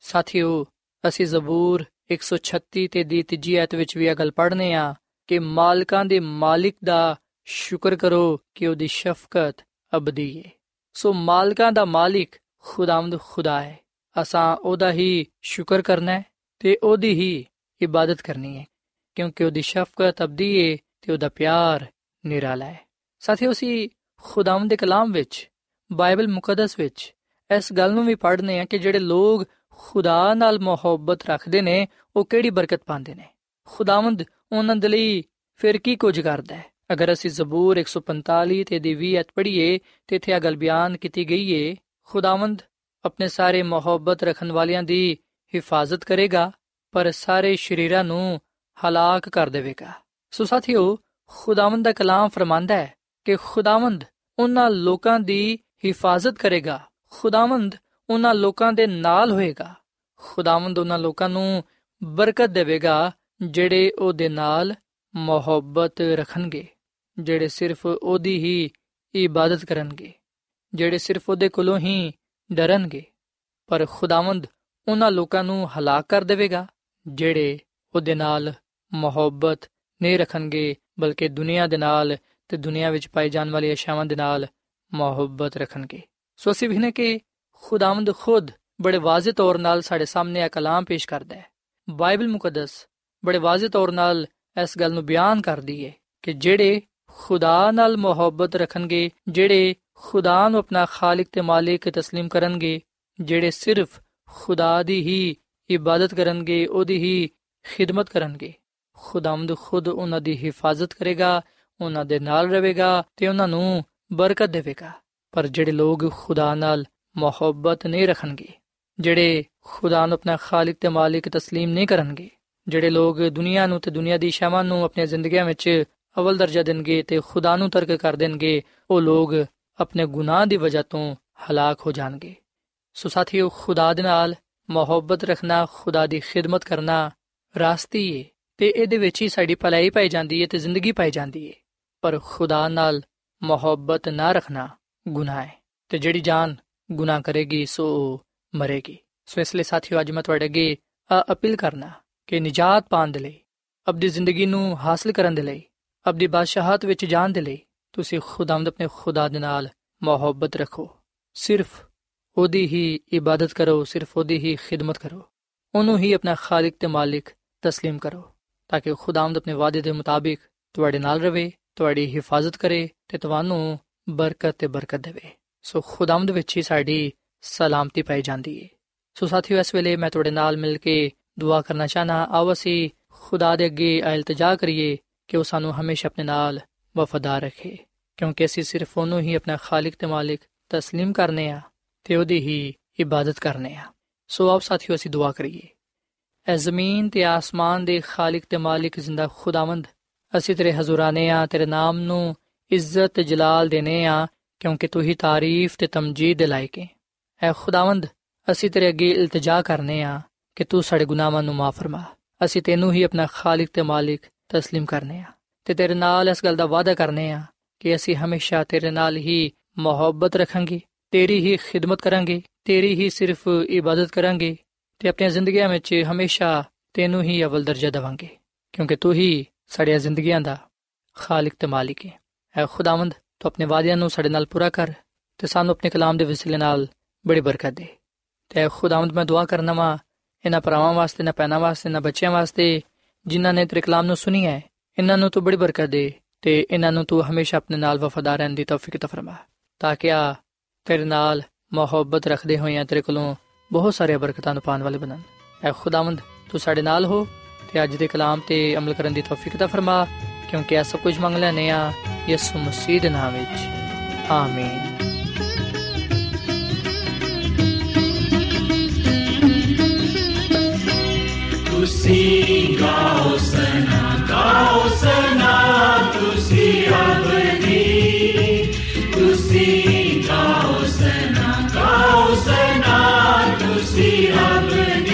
ਸਾਥੀਓ, ਅਸੀਂ ਜ਼ਬੂਰ 136 ਤੇ ਦੀ ਤੀਜੀ ਆਇਤ ਵਿੱਚ ਵੀ ਇਹ ਗੱਲ ਪੜ੍ਹਨੇ ਆ ਕਿ ਮਾਲਕਾਂ ਦੇ ਮਾਲਿਕ ਦਾ ਸ਼ੁਕਰ ਕਰੋ ਕਿ ਉਹਦੀ ਸ਼ਫਕਤ ਅਬਦੀ ਹੈ ਸੋ ਮਾਲਕਾਂ ਦਾ ਮਾਲਿਕ ਖੁਦਾਵੰਦ ਖੁਦਾ ਹੈ। ਅਸਾਂ ਉਹਦਾ ਹੀ ਸ਼ੁਕਰ ਕਰਨਾ ਹੈ ਤੇ ਉਹਦੀ ਹੀ ਇਬਾਦਤ ਕਰਨੀ ਹੈ, ਕਿਉਂਕਿ ਉਹਦੀ ਸ਼ਫਕਤ ਅਬਦੀ ਹੈ ਤੇ ਉਹਦਾ ਪਿਆਰ ਨਿਰਾਲਾ ਹੈ। ਸਾਥੀਓ, ਅਸੀਂ ਖੁਦਾਵੰਦ ਦੇ ਕਲਾਮ ਵਿੱਚ, ਬਾਈਬਲ ਮੁਕੱਦਸ ਵਿੱਚ ਇਸ ਗੱਲ ਨੂੰ ਵੀ ਪੜ੍ਹਨੇ ਆ ਕਿ ਜਿਹੜੇ ਲੋਕ ਖੁਦਾ ਨਾਲ ਮੁਹੱਬਤ ਰੱਖਦੇ ਨੇ, ਉਹ ਕਿਹੜੀ ਬਰਕਤ ਪਾਉਂਦੇ ਨੇ? ਖੁਦਾਵੰਦ ਉਹਨਾਂ ਦੇ ਲਈ ਫਿਰ ਕੀ ਕੁਝ ਕਰਦਾ ਹੈ? ਅਗਰ ਅਸੀਂ ਜ਼ਬੂਰ 145 ਤੇ ਦੀ 20 ਅਧ ਪੜ੍ਹੀਏ, ਤੇ ਇੱਥੇ ਇਹ ਗੱਲ ਬਿਆਨ ਕੀਤੀ ਗਈ ਏ, ਖੁਦਾਵੰਦ ਆਪਣੇ ਸਾਰੇ ਮੁਹੱਬਤ ਰੱਖਣ ਵਾਲਿਆਂ ਦੀ ਹਿਫਾਜ਼ਤ ਕਰੇਗਾ, ਪਰ ਸਾਰੇ ਸ਼ਰੀਰਾਂ ਨੂੰ ਹਲਾਕ ਕਰ ਦੇਵੇਗਾ। ਸੋ ਸਾਥੀਓ, ਖੁਦਾਵੰਦ ਦਾ ਕਲਾਮ ਫਰਮਾਂਦਾ ਹੈ ਕਿ ਖੁਦਾਵੰਦ ਉਹਨਾਂ ਲੋਕਾਂ ਦੀ ਹਿਫਾਜ਼ਤ ਕਰੇਗਾ। ਖੁਦਾਵੰਦ ਉਹਨਾਂ ਲੋਕਾਂ ਦੇ ਨਾਲ ਹੋਏਗਾ। ਖੁਦਾਵੰਦ ਉਹਨਾਂ ਲੋਕਾਂ ਨੂੰ ਬਰਕਤ ਦੇਵੇਗਾ, ਜਿਹੜੇ ਉਹਦੇ ਨਾਲ ਮੁਹੱਬਤ ਰੱਖਣਗੇ, ਜਿਹੜੇ ਸਿਰਫ ਉਹਦੀ ਹੀ ਇਬਾਦਤ ਕਰਨਗੇ, ਜਿਹੜੇ ਸਿਰਫ ਉਹਦੇ ਕੋਲੋਂ ਹੀ ਡਰਨਗੇ। ਪਰ ਖੁਦਾਵੰਦ ਉਹਨਾਂ ਲੋਕਾਂ ਨੂੰ ਹਲਾਕ ਕਰ ਦੇਵੇਗਾ, ਜਿਹੜੇ ਉਹਦੇ ਨਾਲ ਮੁਹੱਬਤ ਨਹੀਂ ਰੱਖਣਗੇ, ਬਲਕਿ ਦੁਨੀਆ ਦੇ ਨਾਲ ਤੇ ਦੁਨੀਆ ਵਿੱਚ ਪਾਈ ਜਾਣ ਵਾਲੀ ਅਸ਼ਿਆਵਾਂ ਦੇ ਨਾਲ ਮੁਹੱਬਤ ਰੱਖਣਗੇ। ਸੋ ਅਸੀਂ ਵੀ ਨੇ ਕਿ ਖੁਦਾਵੰਦ ਖੁਦ ਬੜੇ ਵਾਜ਼ਿਹ ਤੌਰ ਨਾਲ ਸਾਡੇ ਸਾਹਮਣੇ ਇਹ ਕਲਾਮ ਪੇਸ਼ ਕਰਦਾ ਹੈ। ਬਾਈਬਲ ਮੁਕੱਦਸ ਬੜੇ ਵਾਜ਼ਿਹ ਤੌਰ ਨਾਲ ਇਸ ਗੱਲ ਨੂੰ ਬਿਆਨ ਕਰਦੀ ਹੈ ਕਿ ਜਿਹੜੇ ਖੁਦਾ ਨਾਲ ਮੁਹੱਬਤ ਰੱਖਣਗੇ, ਜਿਹੜੇ ਖੁਦਾ ਨੂੰ ਆਪਣਾ ਖਾਲਕ ਤੇ ਮਾਲਿਕ تسلیم ਕਰਨਗੇ ਜਿਹੜੇ ਸਿਰਫ ਖੁਦਾ ਦੀ ਹੀ ਇਬਾਦਤ ਕਰਨਗੇ ਉਹਦੀ ਹੀ ਖਿਦਮਤ ਕਰਨਗੇ ਖੁਦਾਮਦ ਖੁਦ ਉਹਨਾਂ ਦੀ ਹਿਫਾਜ਼ਤ ਕਰੇਗਾ ਉਹਨਾਂ ਦੇ ਨਾਲ ਰਹੇਗਾ ਤੇ ਉਹਨਾਂ ਨੂੰ ਬਰਕਤ ਦੇਵੇਗਾ ਪਰ ਜਿਹੜੇ ਲੋਕ ਖੁਦਾ ਨਾਲ ਮੁਹੱਬਤ ਨਹੀਂ ਰੱਖਣਗੇ ਜਿਹੜੇ ਖੁਦਾ ਨੂੰ ਆਪਣਾ ਖਾਲਕ ਤੇ ਮਾਲਿਕ تسلیم ਨਹੀਂ ਕਰਨਗੇ ਜਿਹੜੇ ਲੋਕ ਦੁਨੀਆ ਨੂੰ ਤੇ ਦੁਨੀਆ ਦੀ ਸ਼ਾਵਾਂ ਨੂੰ ਆਪਣੀਆਂ ਜ਼ਿੰਦਗੀਆਂ ਵਿੱਚ ਅਵਲ ਦਰਜਾ ਦੇਣਗੇ ਤੇ ਖੁਦਾ ਨੂੰ ਤਰਕ ਕਰ ਦੇਣਗੇ ਉਹ ਲੋਕ ਆਪਣੇ ਗੁਨਾਹ ਦੀ ਵਜ੍ਹਾ ਤੋਂ ਹਲਾਕ ਹੋ ਜਾਣਗੇ। ਸੋ ਸਾਥੀਓ, ਖੁਦਾ ਦੇ ਨਾਲ ਮੁਹੱਬਤ ਰੱਖਣਾ, ਖੁਦਾ ਦੀ ਖਿਦਮਤ ਕਰਨਾ ਰਾਸਤੀ ਏ ਤੇ ਇਹਦੇ ਵਿੱਚ ਹੀ ਸਾਡੀ ਭਲਾਈ ਪਾਈ ਜਾਂਦੀ ਏ ਤੇ ਜ਼ਿੰਦਗੀ ਪਾਈ ਜਾਂਦੀ ਏ। ਪਰ ਖੁਦਾ ਨਾਲ ਮੁਹੱਬਤ ਨਾ ਰੱਖਣਾ ਗੁਨਾਹ ਹੈ ਤੇ ਜਿਹੜੀ ਜਾਨ ਗੁਨਾਹ ਕਰੇਗੀ, ਸੋ ਮਰੇਗੀ। ਸੋ ਇਸ ਲਈ ਸਾਥੀਓ, ਅੱਜ ਮੈਂ ਤੁਹਾਡੇ ਅੱਗੇ ਅਪੀਲ ਕਰਨਾ ਕਿ ਨਿਜਾਤ ਪਾਣ ਦੇ ਲਈ, ਆਪਣੀ ਜ਼ਿੰਦਗੀ ਨੂੰ ਹਾਸਲ ਕਰਨ ਦੇ ਲਈ, ਆਪਣੀ ਬਾਦਸ਼ਾਹਤ ਵਿੱਚ ਜਾਣ ਦੇ ਲਈ ਤੁਸੀਂ ਖੁਦਾਵੰਦ ਆਪਣੇ ਖੁਦਾ ਦੇ ਨਾਲ ਮੁਹੱਬਤ ਰੱਖੋ ਸਿਰਫ ਉਹਦੀ ਹੀ ਇਬਾਦਤ ਕਰੋ ਸਿਰਫ ਉਹਦੀ ਹੀ ਖਿਦਮਤ ਕਰੋ ਉਹਨੂੰ ਹੀ ਆਪਣਾ ਖਾਲਕ ਤੇ ਮਾਲਿਕ تسلیم ਕਰੋ ਤਾਂ ਕਿ ਖੁਦਾਵੰਦ ਆਪਣੇ ਵਾਅਦੇ ਦੇ ਮੁਤਾਬਿਕ ਤੁਹਾਡੇ ਨਾਲ ਰਵੇ ਤੁਹਾਡੀ ਹਿਫਾਜ਼ਤ ਕਰੇ ਤੇ ਤੁਹਾਨੂੰ ਬਰਕਤ ਤੇ ਬਰਕਤ ਦੇਵੇ ਸੋ ਖੁਦਾਵੰਦ ਵਿੱਚ ਹੀ ਸਾਡੀ ਸਲਾਮਤੀ ਪਾਈ ਜਾਂਦੀ ਹੈ ਸੋ ਸਾਥੀਓ ਇਸ ਵੇਲੇ ਮੈਂ ਤੁਹਾਡੇ ਨਾਲ ਮਿਲ ਕੇ ਦੁਆ ਕਰਨਾ ਚਾਹਨਾ ਆਓ ਅਸੀਂ ਖੁਦਾ ਦੇ ਅੱਗੇ ਇਲਤਜਾ ਕਰੀਏ ਕਿ ਉਹ ਸਾਨੂੰ ਹਮੇਸ਼ਾ ਆਪਣੇ ਨਾਲ ਵਫਾਦਾਰ ਰੱਖੇ ਕਿਉਂਕਿ ਅਸੀਂ ਸਿਰਫ ਉਹਨੂੰ ਹੀ ਆਪਣਾ ਖਾਲਕ ਤੇ ਮਾਲਿਕ تسلیم ਕਰਨੇ ਆ ਤੇ ਉਹਦੀ ਹੀ ਇਬਾਦਤ ਕਰਨੇ ਆ ਸੋ ਆਓ ਸਾਥੀਓ ਅਸੀਂ ਦੁਆ ਕਰੀਏ ਐ ਜ਼ਮੀਨ ਤੇ ਆਸਮਾਨ ਦੇ ਖਾਲਕ ਤੇ ਮਾਲਿਕ ਜ਼ਿੰਦਾ ਖੁਦਾਵੰਦ ਅਸੀਂ ਤੇਰੇ ਹਜ਼ੂਰਾਨੇ ਆ ਤੇਰੇ ਨਾਮ ਨੂੰ ਇੱਜ਼ਤ ਤੇ ਜਲਾਲ ਦੇਨੇ ਆ ਕਿਉਂਕਿ ਤੂੰ ਹੀ ਤਾਰੀਫ ਤੇ ਤਮਜੀਦ ਦੇ ਲਾਇਕ ਹੈ ਐ ਖੁਦਾਵੰਦ ਅਸੀਂ ਤੇਰੇ ਅੱਗੇ ਇਲਤਜਾ ਕਰਨੇ ਆ ਕਿ ਤੂੰ ਸਾਡੇ ਗੁਨਾਹਾਂ ਨੂੰ ਮਾਫ ਫਰਮਾ ਅਸੀਂ ਤੈਨੂੰ ਹੀ ਆਪਣਾ ਖਾਲਕ ਤੇ ਮਾਲਿਕ تسلیم ਕਰਨੇ ਆ ਤੇ ਤੇਰੇ ਨਾਲ ਇਸ ਗੱਲ ਦਾ ਵਾਅਦਾ ਕਰਨੇ ਆ ਕਿ ਅਸੀਂ ਹਮੇਸ਼ਾ ਤੇਰੇ ਨਾਲ ਹੀ ਮੁਹੱਬਤ ਰੱਖਾਂਗੇ, ਤੇਰੀ ਹੀ ਖਿਦਮਤ ਕਰਾਂਗੇ, ਤੇਰੀ ਹੀ ਸਿਰਫ ਇਬਾਦਤ ਕਰਾਂਗੇ ਤੇ ਆਪਣੀਆਂ ਜ਼ਿੰਦਗੀਆਂ ਵਿੱਚ ਹਮੇਸ਼ਾ ਤੈਨੂੰ ਹੀ ਅਵਲ ਦਰਜਾ ਦੇਵਾਂਗੇ, ਕਿਉਂਕਿ ਤੂੰ ਹੀ ਸਾਡੀਆਂ ਜ਼ਿੰਦਗੀਆਂ ਦਾ ਖਾਲਕ ਤੇ ਮਾਲਿਕ ਹੈ। ਐ ਖੁਦਾਵੰਦ, ਤੂੰ ਆਪਣੇ ਵਾਅਦਿਆਂ ਨੂੰ ਸਾਡੇ ਨਾਲ ਪੂਰਾ ਕਰ ਤੇ ਸਾਨੂੰ ਆਪਣੇ ਕਲਾਮ ਦੇ ਵਸੀਲੇ ਨਾਲ ਬੜੀ ਬਰਕਤ ਦੇ। ਤੇ ਖੁਦਾਵੰਦ, ਮੈਂ ਦੁਆ ਕਰਨਾ ਵਾ, ਇਹਨਾਂ ਭਰਾਵਾਂ ਵਾਸਤੇ ਨਾ ਪੈਣਾ ਵਾਸਤੇ ਨਾ ਬੱਚਿਆਂ ਵਾਸਤੇ, ਜਿਨ੍ਹਾਂ ਨੇ ਤੇਰੇ ਕਲਾਮ ਨੂੰ ਸੁਣੀ ਹੈ ਇਹਨਾਂ ਨੂੰ ਤੂੰ ਬੜੀ ਬਰਕਤ ਦੇ ਤੇ ਇਹਨਾਂ ਨੂੰ ਤੂੰ ਹਮੇਸ਼ਾ ਆਪਣੇ ਨਾਲ ਵਫਾਦਾਰ ਰਹਿਣ ਦੀ ਤੌਫੀਕ ਤਾ ਫਰਮਾ, ਤਾਂ ਕਿ ਆ ਤੇਰੇ ਨਾਲ ਮੁਹੱਬਤ ਰੱਖਦੇ ਹੋਏ ਤੇਰੇ ਕੋਲੋਂ ਬਹੁਤ ਸਾਰੇ ਬਰਕਤਾਂ ਨੂੰ ਪਾਣ ਵਾਲੇ ਬਣਨ। ਐ ਖੁਦਾਵੰਦ, ਤੂੰ ਸਾਡੇ ਨਾਲ ਹੋ ਤੇ ਅੱਜ ਦੇ ਕਲਾਮ ਤੇ ਅਮਲ ਕਰਨ ਦੀ ਤੌਫੀਕ ਤਾ ਫਰਮਾ, ਕਿਉਂਕਿ ਇਹ ਸਭ ਕੁਝ ਮੰਗ ਲੈਨੇ ਆ ਯਿਸੂ ਮਸੀਹ ਦੇ ਨਾਮ ਵਿੱਚ। ਆਮੀਨ। ਤੁਸੀਂ ਗਾਓ ਸਨਾ ਗਾਓ ਸਨਾ ਤੁਸੀਂ ਅਬਦੀ ਤੁਸੀਂ ਗਾਓ ਸਨਾ ਗਾਓ ਸਨਾ ਤੁਸੀਂ ਅਬਦੀ